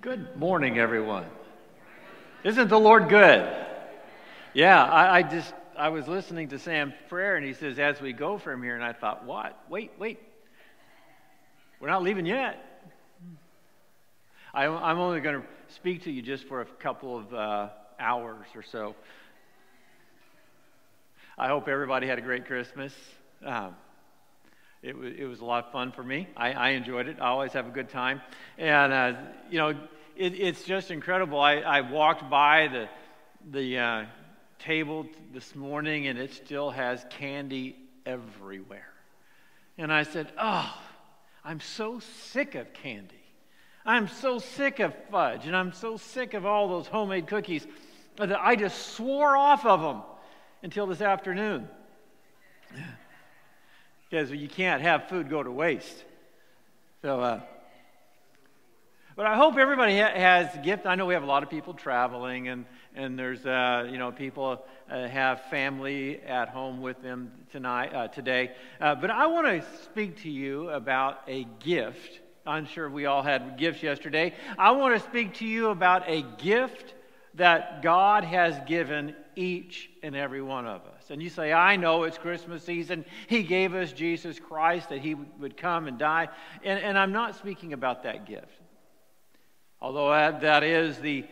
Good morning, everyone. Isn't the Lord good? Yeah, I, I, just I was listening to Sam's prayer, and he says, "As we go from here," and I thought, "What? Wait, wait. We're not leaving yet." I, am only going to speak to you just for a couple of uh, hours or so. I hope everybody had a great Christmas. Um, it was, it was a lot of fun for me. I, I enjoyed it. I always have a good time. And, uh, you know, it, it's just incredible. I, I walked by the, the uh, table this morning and it still has candy everywhere. And I said, Oh, I'm so sick of candy. I'm so sick of fudge and I'm so sick of all those homemade cookies that I just swore off of them until this afternoon because you can't have food go to waste. So, uh, but I hope everybody ha- has gift. I know we have a lot of people traveling, and and there's uh, you know people uh, have family at home with them tonight uh, today. Uh, but I want to speak to you about a gift. I'm sure we all had gifts yesterday. I want to speak to you about a gift that God has given each and every one of us. And you say, I know it's Christmas season. He gave us Jesus Christ that He would come and die. And, and I'm not speaking about that gift. Although that is the,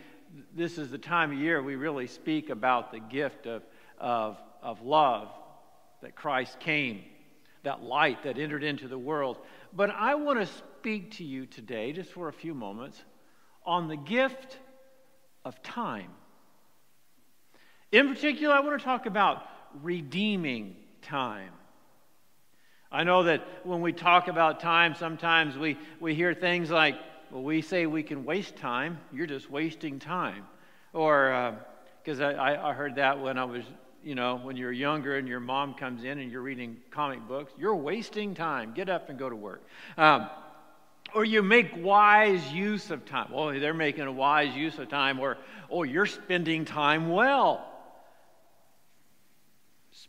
this is the time of year we really speak about the gift of, of, of love that Christ came, that light that entered into the world. But I want to speak to you today, just for a few moments, on the gift of time. In particular, I want to talk about redeeming time. I know that when we talk about time, sometimes we, we hear things like, well, we say we can waste time. You're just wasting time. Or, because uh, I, I heard that when I was, you know, when you're younger and your mom comes in and you're reading comic books, you're wasting time. Get up and go to work. Um, or you make wise use of time. Well, they're making a wise use of time. Or, oh, you're spending time well.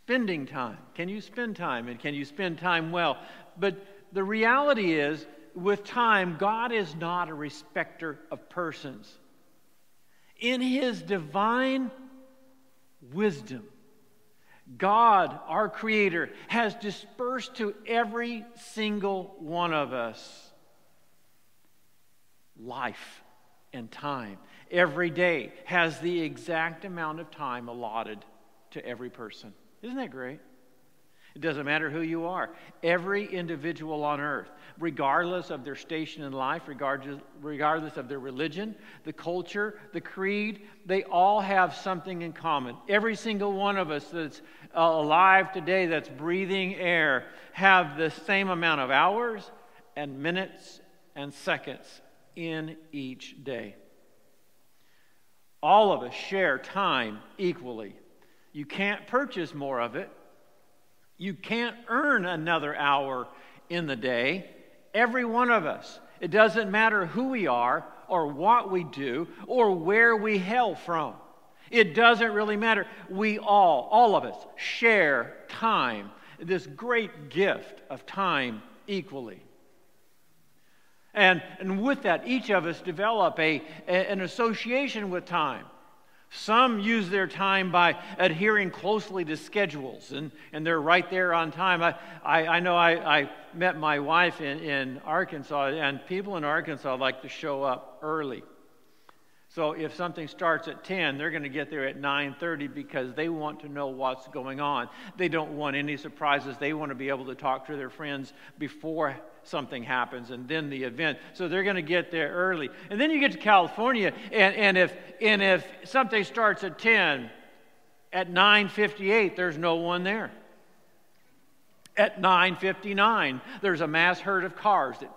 Spending time. Can you spend time? And can you spend time well? But the reality is, with time, God is not a respecter of persons. In His divine wisdom, God, our Creator, has dispersed to every single one of us life and time. Every day has the exact amount of time allotted to every person. Isn't that great? It doesn't matter who you are. Every individual on earth, regardless of their station in life, regardless, of their religion, the culture, the creed, they all have something in common. Every single one of us that's uh, alive today, that's breathing air, have the same amount of hours and minutes and seconds in each day. All of us share time equally. You can't purchase more of it. You can't earn another hour in the day. Every one of us. It doesn't matter who we are or what we do or where we hail from. It doesn't really matter. We all, all of us, share time, this great gift of time equally. And, and with that, each of us develop a, an association with time. Some use their time by adhering closely to schedules, and, and they're right there on time. I, I, I know I, I met my wife in, in Arkansas, and people in Arkansas like to show up early. So if something starts at 10, they're going to get there at 9:30 because they want to know what's going on. They don't want any surprises. They want to be able to talk to their friends before something happens and then the event. So they're going to get there early. And then you get to California, and, and, if, and if something starts at 10, at 9.58, there's no one there. At 9.59, there's a mass herd of cars that,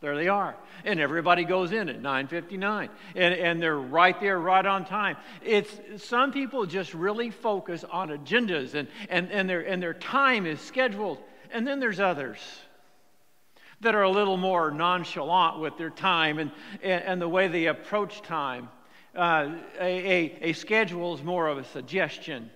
there they are. And everybody goes in at 9.59. And, and they're right there, right on time. It's, some people just really focus on agendas, and, and, and, their, and their time is scheduled. And then there's others that are a little more nonchalant with their time and, and, and the way they approach time. Uh, a, a, a schedule is more of a suggestion.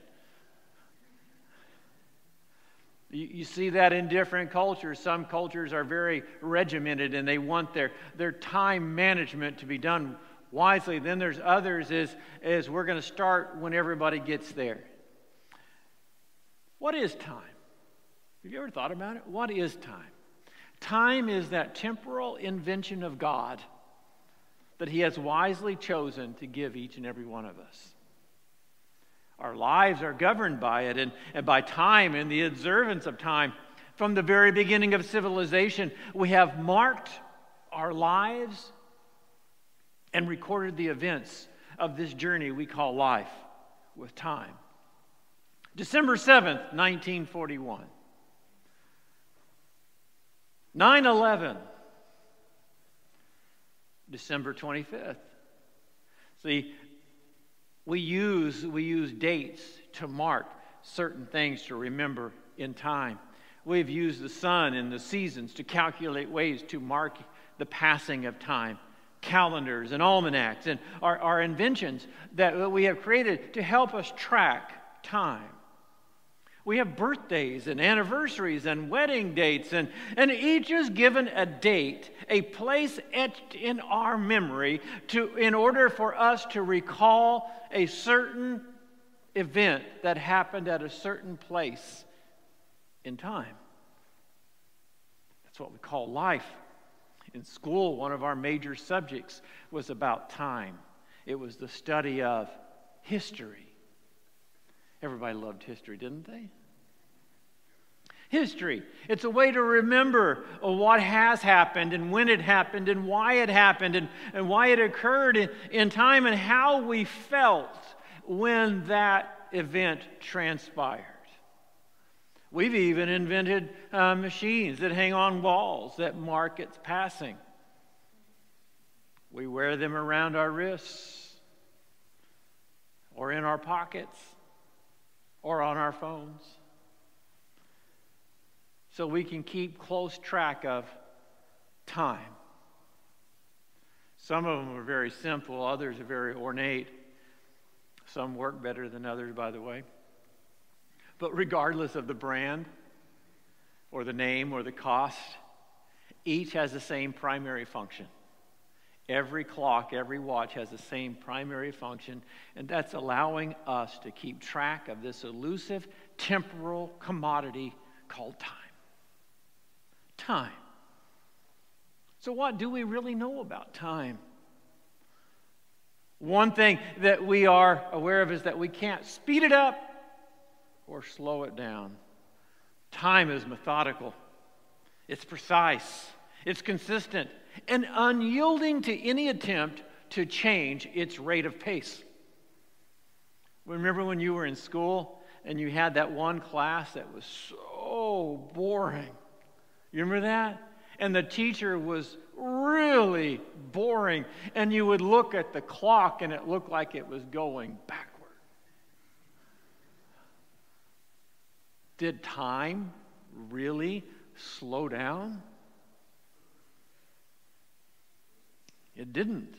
You, see that in different cultures. Some cultures are very regimented and they want their, their time management to be done wisely. Then there's others is, is we're going to start when everybody gets there. What is time? Have you ever thought about it? What is time? Time is that temporal invention of God that He has wisely chosen to give each and every one of us. Our lives are governed by it and, and by time and the observance of time. From the very beginning of civilization, we have marked our lives and recorded the events of this journey we call life with time. December 7th, 1941. 9 11, December 25th. See, we use, we use dates to mark certain things to remember in time. We've used the sun and the seasons to calculate ways to mark the passing of time. Calendars and almanacs and our, our inventions that we have created to help us track time. We have birthdays and anniversaries and wedding dates, and, and each is given a date, a place etched in our memory to, in order for us to recall a certain event that happened at a certain place in time. That's what we call life. In school, one of our major subjects was about time, it was the study of history. Everybody loved history, didn't they? History. It's a way to remember what has happened and when it happened and why it happened and, and why it occurred in, in time and how we felt when that event transpired. We've even invented uh, machines that hang on walls that mark its passing. We wear them around our wrists or in our pockets or on our phones. So we can keep close track of time. Some of them are very simple, others are very ornate. Some work better than others, by the way. But regardless of the brand or the name or the cost, each has the same primary function. Every clock, every watch has the same primary function, and that's allowing us to keep track of this elusive temporal commodity called time. Time. So, what do we really know about time? One thing that we are aware of is that we can't speed it up or slow it down. Time is methodical, it's precise, it's consistent, and unyielding to any attempt to change its rate of pace. Remember when you were in school and you had that one class that was so boring? You remember that? And the teacher was really boring, and you would look at the clock and it looked like it was going backward. Did time really slow down? It didn't.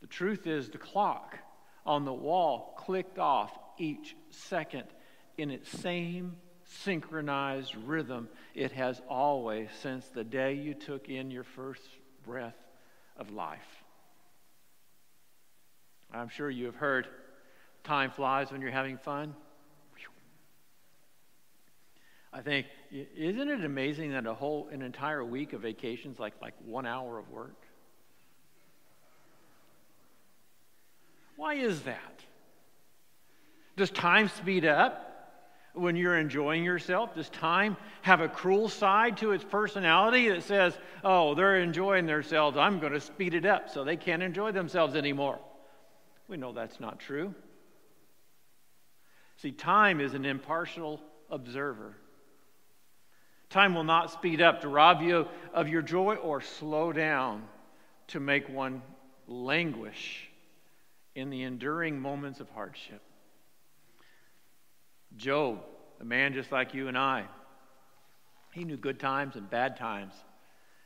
The truth is, the clock on the wall clicked off each second in its same synchronized rhythm it has always since the day you took in your first breath of life. I'm sure you have heard time flies when you're having fun. I think, isn't it amazing that a whole, an entire week of vacations like, like one hour of work? Why is that? Does time speed up when you're enjoying yourself? Does time have a cruel side to its personality that says, oh, they're enjoying themselves, I'm going to speed it up so they can't enjoy themselves anymore? We know that's not true. See, time is an impartial observer. Time will not speed up to rob you of your joy or slow down to make one languish in the enduring moments of hardship. Job, a man just like you and I, he knew good times and bad times.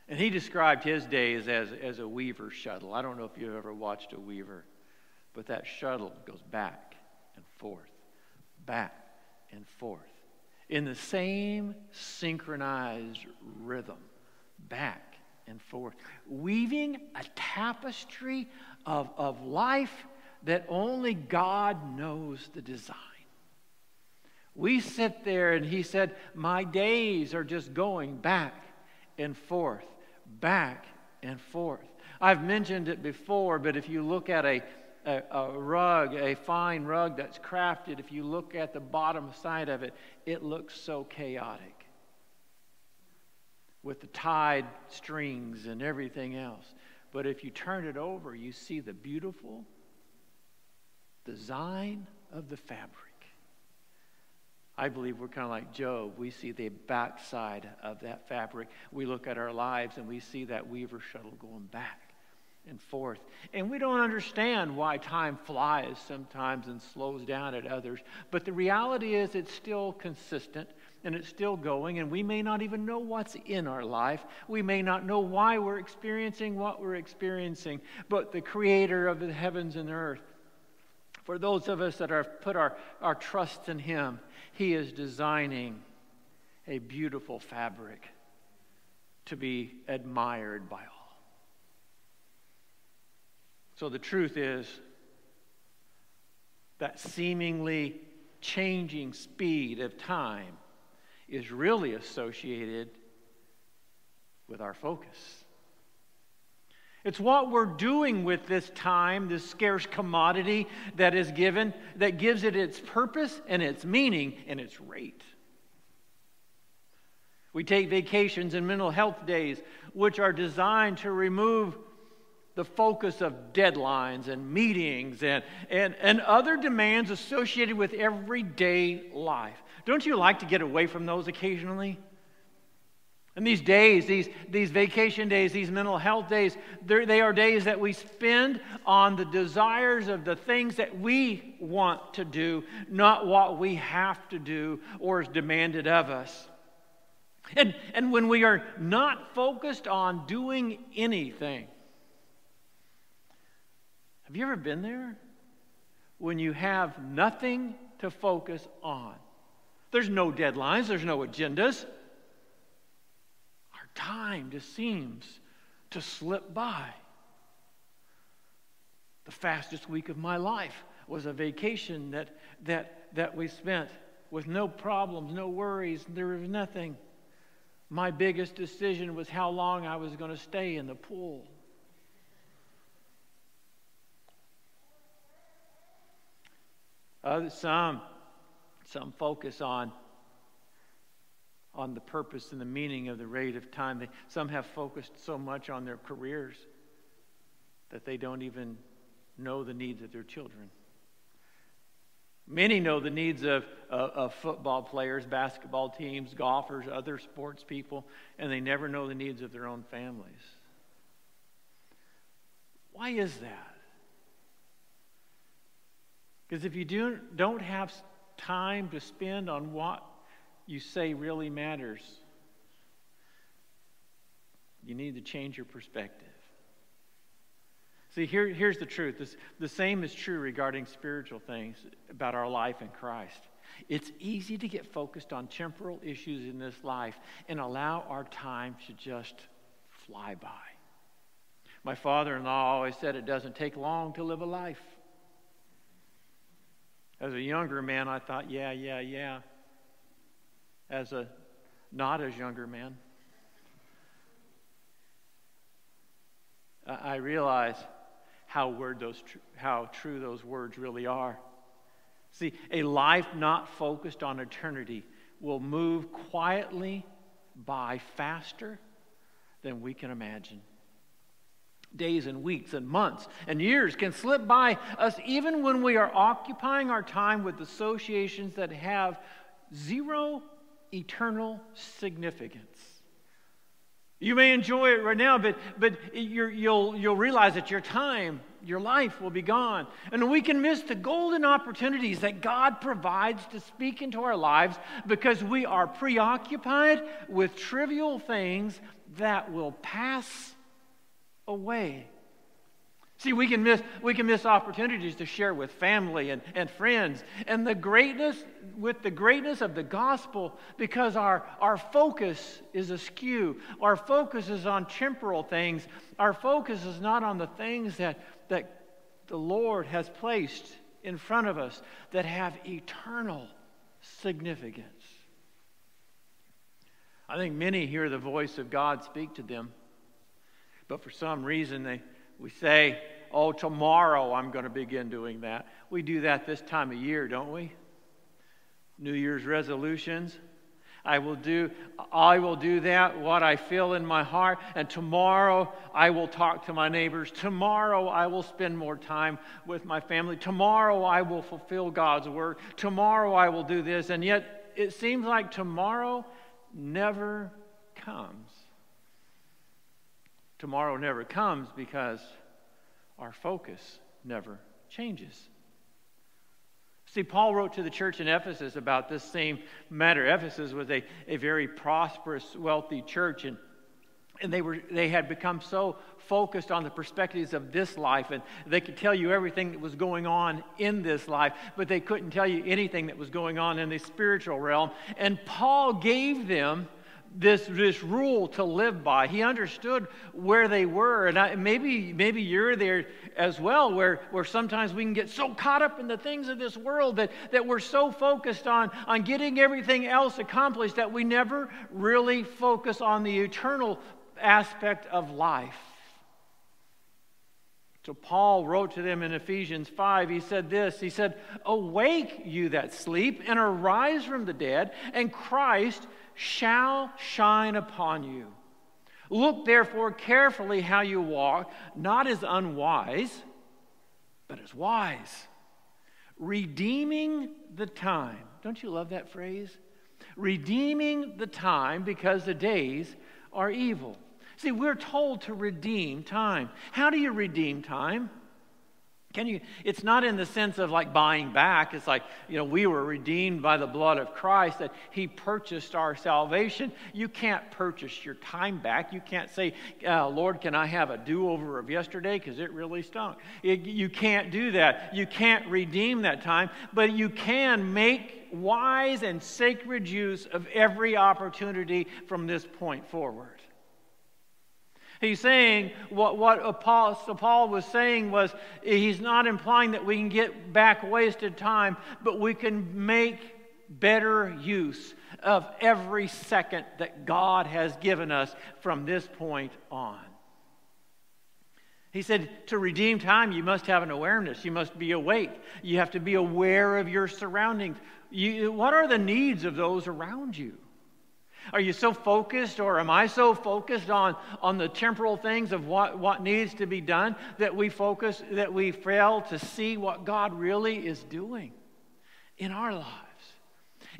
And he described his days as, as a weaver shuttle. I don't know if you've ever watched a weaver, but that shuttle goes back and forth, back and forth in the same synchronized rhythm, back and forth, weaving a tapestry of, of life that only God knows the design. We sit there, and he said, My days are just going back and forth, back and forth. I've mentioned it before, but if you look at a, a, a, rug, a fine rug that's crafted, if you look at the bottom side of it, it looks so chaotic with the tied strings and everything else. But if you turn it over, you see the beautiful design of the fabric. I believe we're kind of like Job. We see the backside of that fabric. We look at our lives and we see that weaver shuttle going back and forth. And we don't understand why time flies sometimes and slows down at others. But the reality is, it's still consistent and it's still going, and we may not even know what's in our life. We may not know why we're experiencing what we're experiencing. But the creator of the heavens and earth, for those of us that have put our, our trust in him, he is designing a beautiful fabric to be admired by all. So the truth is that seemingly changing speed of time is really associated with our focus. It's what we're doing with this time, this scarce commodity that is given, that gives it its purpose and its meaning and its rate. We take vacations and mental health days, which are designed to remove the focus of deadlines and meetings and, and, and other demands associated with everyday life. Don't you like to get away from those occasionally? And these days, these, these vacation days, these mental health days, they are days that we spend on the desires of the things that we want to do, not what we have to do or is demanded of us. And, and when we are not focused on doing anything, have you ever been there? When you have nothing to focus on. There's no deadlines, there's no agendas. Our time just seems to slip by. The fastest week of my life was a vacation that, that, that we spent with no problems, no worries, there was nothing. My biggest decision was how long I was going to stay in the pool. Some, some focus on, on the purpose and the meaning of the rate of time. They, some have focused so much on their careers that they don't even know the needs of their children. Many know the needs of, of, of, football players, basketball teams, golfers, other sports people, and they never know the needs of their own families. Why is that? Because if you do, don't have time to spend on what you say really matters, you need to change your perspective. See, here, here's the truth. This, the same is true regarding spiritual things about our life in Christ. It's easy to get focused on temporal issues in this life and allow our time to just fly by. My father in law always said it doesn't take long to live a life. As a younger man, I thought, yeah, yeah, yeah. As a not as younger man, I realize how, word those tr- how true those words really are. See, a life not focused on eternity will move quietly by faster than we can imagine days and weeks and months and years can slip by us even when we are occupying our time with associations that have zero eternal significance. You may enjoy it right now, but, but you will you'll, you'll realize that your time, your life will be gone. And we can miss the golden opportunities that God provides to speak into our lives because we are preoccupied with trivial things that will pass away. See, we can miss, we can miss opportunities to share with family and, and friends. And the greatness, with the greatness of the gospel, because our, our focus is askew. Our focus is on temporal things. Our focus is not on the things that, that the Lord has placed in front of us that have eternal significance. I think many hear the voice of God speak to them, but for some reason they we say, oh, tomorrow I'm going to begin doing that. We do that this time of year, don't we? New Year's resolutions. I will do I will do that what I feel in my heart and tomorrow I will talk to my neighbors. Tomorrow I will spend more time with my family. Tomorrow I will fulfill God's word. Tomorrow I will do this and yet it seems like tomorrow never comes tomorrow never comes because our focus never changes. See, Paul wrote to the church in Ephesus about this same matter. Ephesus was a, a very prosperous, wealthy church, and, and they, were, they had become so focused on the perspectives of this life, and they could tell you everything that was going on in this life, but they couldn't tell you anything that was going on in the spiritual realm. And Paul gave them this, this rule to live by. He understood where they were. And I, maybe, maybe you're there as well, where, where sometimes we can get so caught up in the things of this world that, that we're so focused on, on getting everything else accomplished that we never really focus on the eternal aspect of life. So Paul wrote to them in Ephesians 5, he said this He said, Awake, you that sleep, and arise from the dead, and Christ shall shine upon you. Look therefore carefully how you walk, not as unwise, but as wise, redeeming the time. Don't you love that phrase? Redeeming the time because the days are evil. See, we're told to redeem time. How do you redeem time? Can you, it's not in the sense of like buying back. It's like, you know, we were redeemed by the blood of Christ, that He purchased our salvation. You can't purchase your time back. You can't say, uh, Lord, can I have a do over of yesterday? Because it really stunk. It, you can't do that. You can't redeem that time, but you can make wise and sacred use of every opportunity from this point forward. He's saying what, what Apostle Paul was saying was he's not implying that we can get back wasted time, but we can make better use of every second that God has given us from this point on. He said, to redeem time, you must have an awareness. You must be awake. You have to be aware of your surroundings. You, what are the needs of those around you? Are you so focused, or am I so focused on, on the temporal things of what, what needs to be done that we focus, that we fail to see what God really is doing in our lives?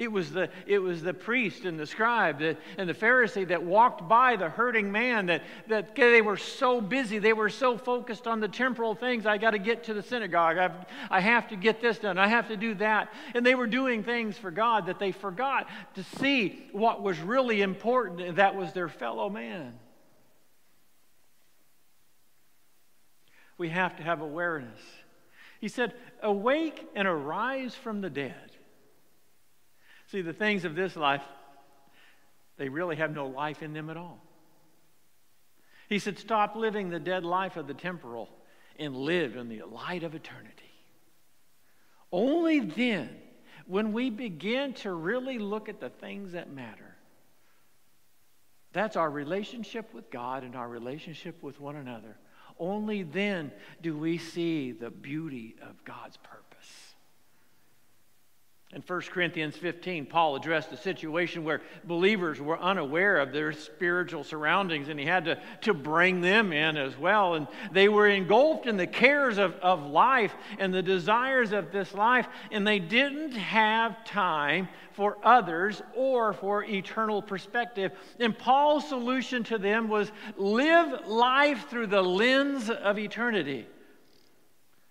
It was the, it was the priest and the scribe that, and the Pharisee that walked by the hurting man that, that they were so busy. They were so focused on the temporal things. I got to get to the synagogue. I've, I have to get this done. I have to do that. And they were doing things for God that they forgot to see what was really important, and that was their fellow man. We have to have awareness. He said, Awake and arise from the dead. See, the things of this life, they really have no life in them at all. He said, Stop living the dead life of the temporal and live in the light of eternity. Only then, when we begin to really look at the things that matter, that's our relationship with God and our relationship with one another. Only then do we see the beauty of God's purpose. In 1 Corinthians 15, Paul addressed a situation where believers were unaware of their spiritual surroundings, and he had to, to bring them in as well. And they were engulfed in the cares of, of life and the desires of this life, and they didn't have time for others or for eternal perspective. And Paul's solution to them was live life through the lens of eternity.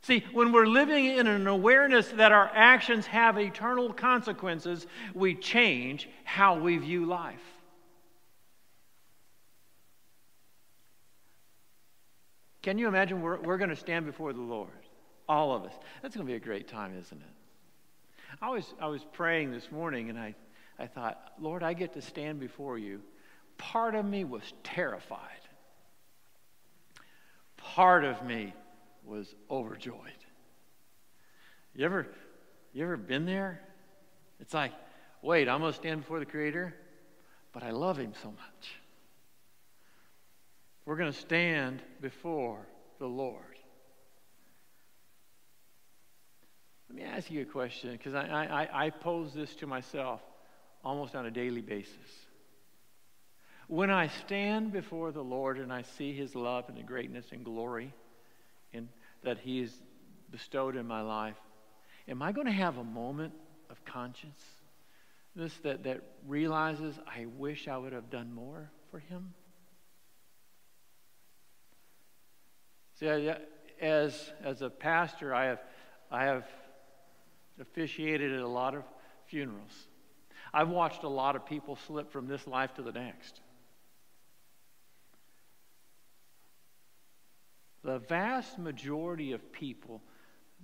See, when we're living in an awareness that our actions have eternal consequences, we change how we view life. Can you imagine we're, we're going to stand before the Lord? All of us. That's going to be a great time, isn't it? I was, I was praying this morning and I, I thought, Lord, I get to stand before you. Part of me was terrified, part of me was overjoyed. You ever, you ever been there? It's like, wait, I'm going to stand before the Creator, but I love Him so much. We're going to stand before the Lord. Let me ask you a question because I, I, I pose this to myself almost on a daily basis. When I stand before the Lord and I see His love and the greatness and glory in, that has bestowed in my life, am I going to have a moment of conscience this that, that realizes I wish I would have done more for Him? See, as, as a pastor, I have, I have officiated at a lot of funerals. I've watched a lot of people slip from this life to the next. The vast majority of people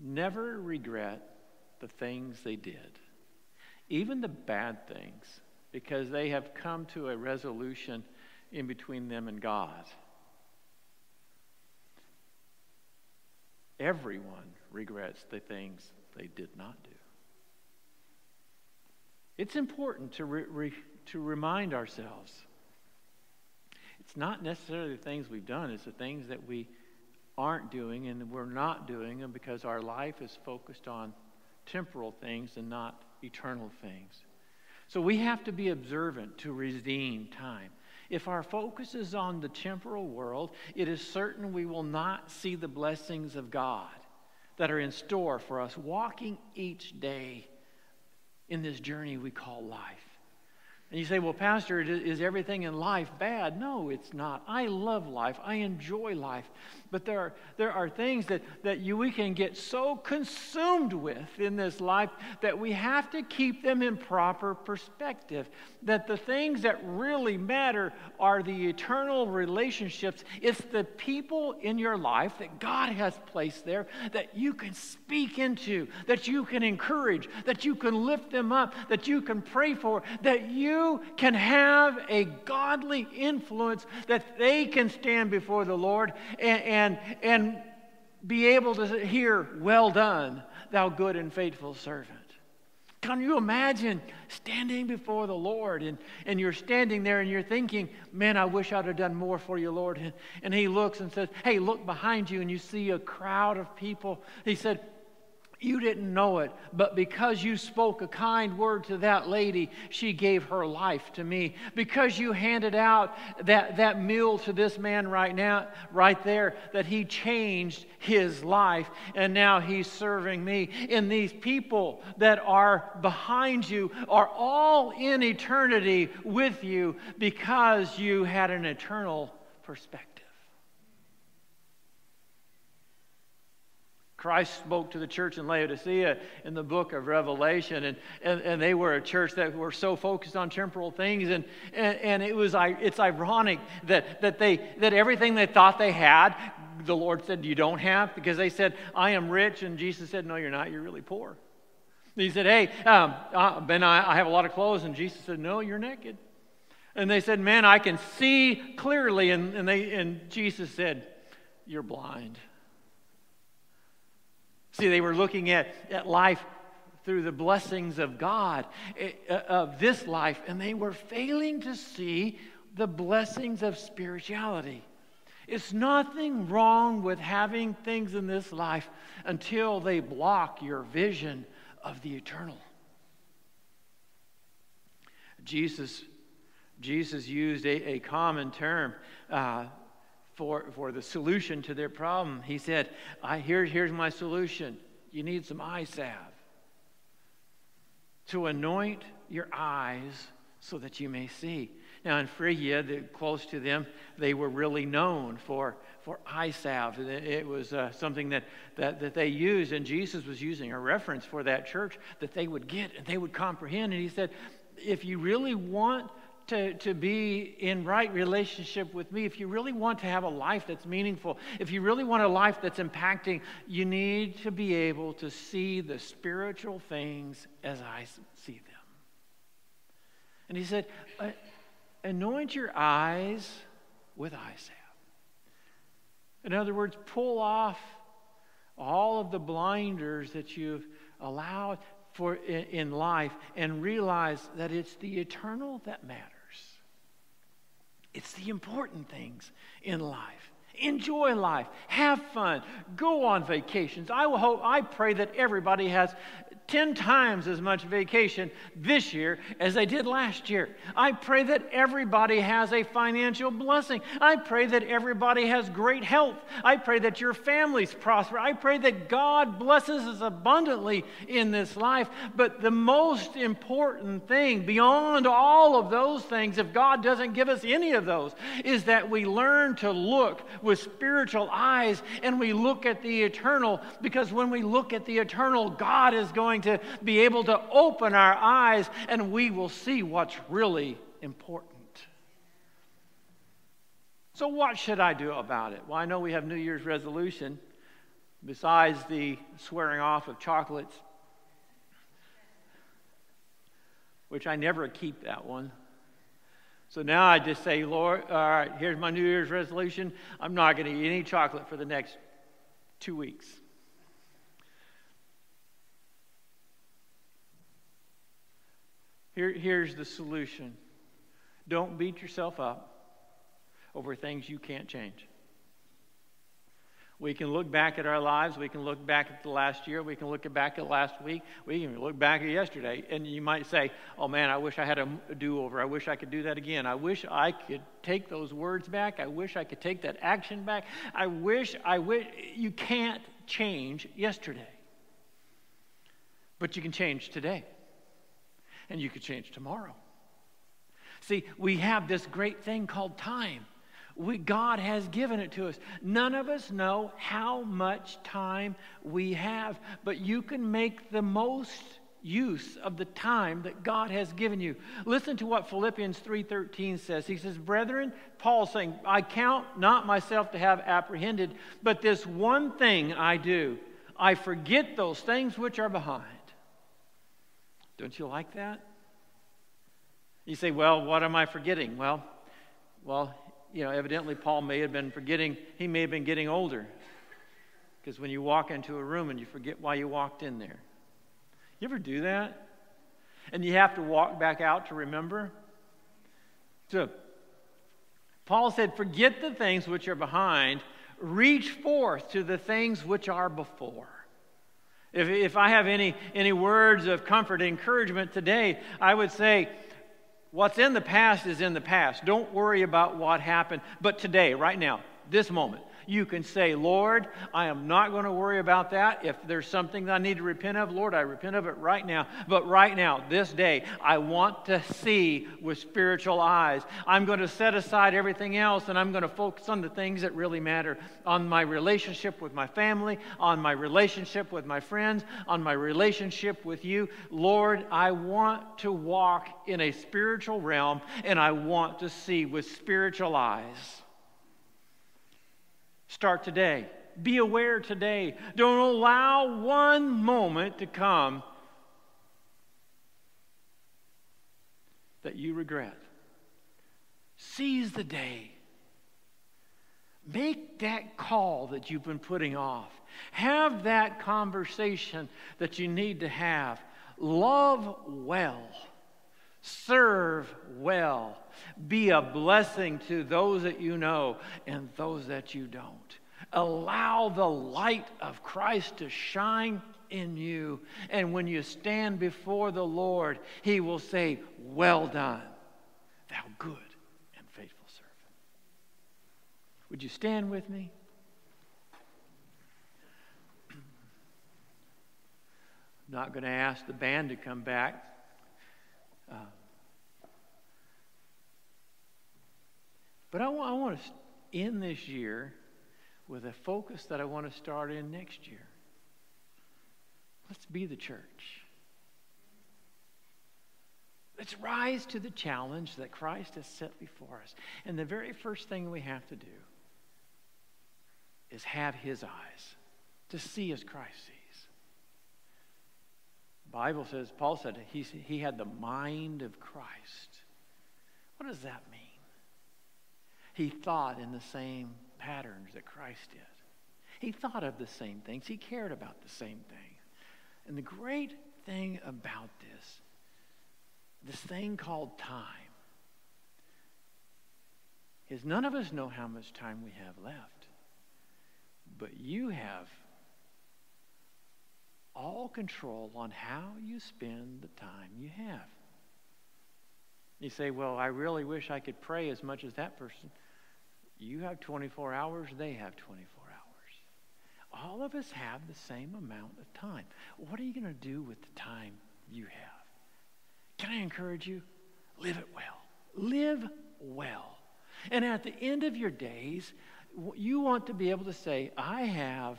never regret the things they did, even the bad things, because they have come to a resolution in between them and God. Everyone regrets the things they did not do. It's important to, re, re, to remind ourselves it's not necessarily the things we've done, it's the things that we aren't doing and we're not doing them because our life is focused on temporal things and not eternal things. So we have to be observant to redeem time. If our focus is on the temporal world, it is certain we will not see the blessings of God that are in store for us walking each day in this journey we call life. And you say, well, Pastor, is everything in life bad? No, it's not. I love life. I enjoy life. But there are, there are things that, that you, we can get so consumed with in this life that we have to keep them in proper perspective. That the things that really matter are the eternal relationships. It's the people in your life that God has placed there that you can speak into, that you can encourage, that you can lift them up, that you can pray for, that you can have a godly influence, that they can stand before the Lord and, and and, and be able to hear, Well done, thou good and faithful servant. Can you imagine standing before the Lord and, and you're standing there and you're thinking, Man, I wish I'd have done more for you, Lord. And, and he looks and says, Hey, look behind you, and you see a crowd of people. He said, you didn't know it, but because you spoke a kind word to that lady, she gave her life to me. Because you handed out that, that meal to this man right now, right there, that he changed his life, and now he's serving me. And these people that are behind you are all in eternity with you because you had an eternal perspective. Christ spoke to the church in Laodicea in the book of Revelation, and, and, and they were a church that were so focused on temporal things, and, and, and it was, it's ironic that, that, they, that everything they thought they had, the Lord said, You don't have, because they said, I am rich, and Jesus said, No, you're not, you're really poor. He said, Hey, um, uh, Ben, I, I have a lot of clothes, and Jesus said, No, you're naked. And they said, Man, I can see clearly, and, and, they, and Jesus said, You're blind. See, they were looking at, at life through the blessings of God, eh, eh, of this life, and they were failing to see the blessings of spirituality. It's nothing wrong with having things in this life until they block your vision of the eternal. Jesus, Jesus used a, a common term uh, for, for the solution to their problem. He said, I, here, Here's my solution. You need some eye salve to anoint your eyes so that you may see. Now, in Phrygia, the, close to them, they were really known for, for eye salve. It was uh, something that, that, that they used, and Jesus was using a reference for that church that they would get and they would comprehend. And he said, if you really want to, to be in right relationship with me, if you really want to have a life that's meaningful, if you really want a life that's impacting, you need to be able to see the spiritual things as I see them. And he said, Anoint your eyes with eye salve. In other words, pull off all of the blinders that you've allowed for in life and realize that it's the eternal that matters. It's the important things in life. Enjoy life. Have fun. Go on vacations. I will hope I pray that everybody has 10 times as much vacation this year as they did last year. I pray that everybody has a financial blessing. I pray that everybody has great health. I pray that your families prosper. I pray that God blesses us abundantly in this life. But the most important thing, beyond all of those things, if God doesn't give us any of those, is that we learn to look with spiritual eyes and we look at the eternal because when we look at the eternal, God is going going to be able to open our eyes and we will see what's really important. So, what should I do about it? Well, I know we have New Year's resolution besides the swearing off of chocolates, which I never keep that one. So now I just say, Lord, all right, here's my New Year's resolution. I'm not going to eat any chocolate for the next two weeks. Here, here's the solution don't beat yourself up over things you can't change. We can look back at our lives. We can look back at the last year. We can look back at last week. We can look back at yesterday. And you might say, oh man, I wish I had a do over. I wish I could do that again. I wish I could take those words back. I wish I could take that action back. I wish, I wish. You can't change yesterday. But you can change today and you could change tomorrow. See, we have this great thing called time. We, God has given it to us. None of us know how much time we have, but you can make the most use of the time that God has given you. Listen to what Philippians 3:13 says. He says, "Brethren, Paul saying, I count not myself to have apprehended, but this one thing I do, I forget those things which are behind don't you like that? You say, well, what am I forgetting? Well, well, you know, evidently Paul may have been forgetting, he may have been getting older. Because when you walk into a room and you forget why you walked in there. You ever do that? And you have to walk back out to remember? So, Paul said, Forget the things which are behind, reach forth to the things which are before. If, if I have any, any words of comfort, and encouragement today, I would say, what's in the past is in the past. Don't worry about what happened. But today, right now, this moment, you can say, Lord, I am not going to worry about that. If there's something that I need to repent of, Lord, I repent of it right now. But right now, this day, I want to see with spiritual eyes. I'm going to set aside everything else and I'm going to focus on the things that really matter on my relationship with my family, on my relationship with my friends, on my relationship with you. Lord, I want to walk in a spiritual realm and I want to see with spiritual eyes. Start today. Be aware today. Don't allow one moment to come that you regret. Seize the day. Make that call that you've been putting off. Have that conversation that you need to have. Love well. Serve well. Be a blessing to those that you know and those that you don't. Allow the light of Christ to shine in you. And when you stand before the Lord, He will say, Well done, thou good and faithful servant. Would you stand with me? I'm not going to ask the band to come back. Uh, but I want, I want to end this year with a focus that I want to start in next year. Let's be the church. Let's rise to the challenge that Christ has set before us. And the very first thing we have to do is have his eyes to see as Christ sees. The Bible says, Paul said he, he had the mind of Christ. What does that mean? He thought in the same patterns that Christ did. He thought of the same things. He cared about the same thing. And the great thing about this this thing called time is none of us know how much time we have left, but you have all control on how you spend the time you have. You say, Well, I really wish I could pray as much as that person. You have 24 hours, they have 24 hours. All of us have the same amount of time. What are you going to do with the time you have? Can I encourage you? Live it well. Live well. And at the end of your days, you want to be able to say, I have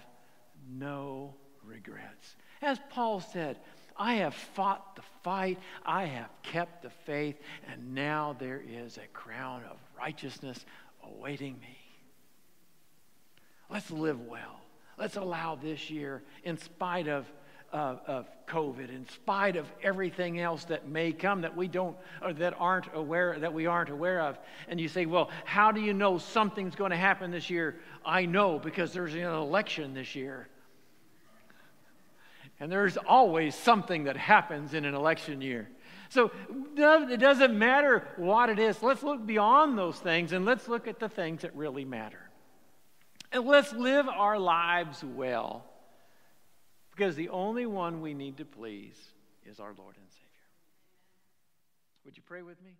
no regrets. As Paul said, I have fought the fight, I have kept the faith, and now there is a crown of righteousness awaiting me. Let's live well. Let's allow this year, in spite of of, of COVID, in spite of everything else that may come that we don't or that aren't aware that we aren't aware of. And you say, well, how do you know something's going to happen this year? I know because there's an election this year. And there's always something that happens in an election year. So it doesn't matter what it is. Let's look beyond those things and let's look at the things that really matter. And let's live our lives well. Because the only one we need to please is our Lord and Savior. Would you pray with me?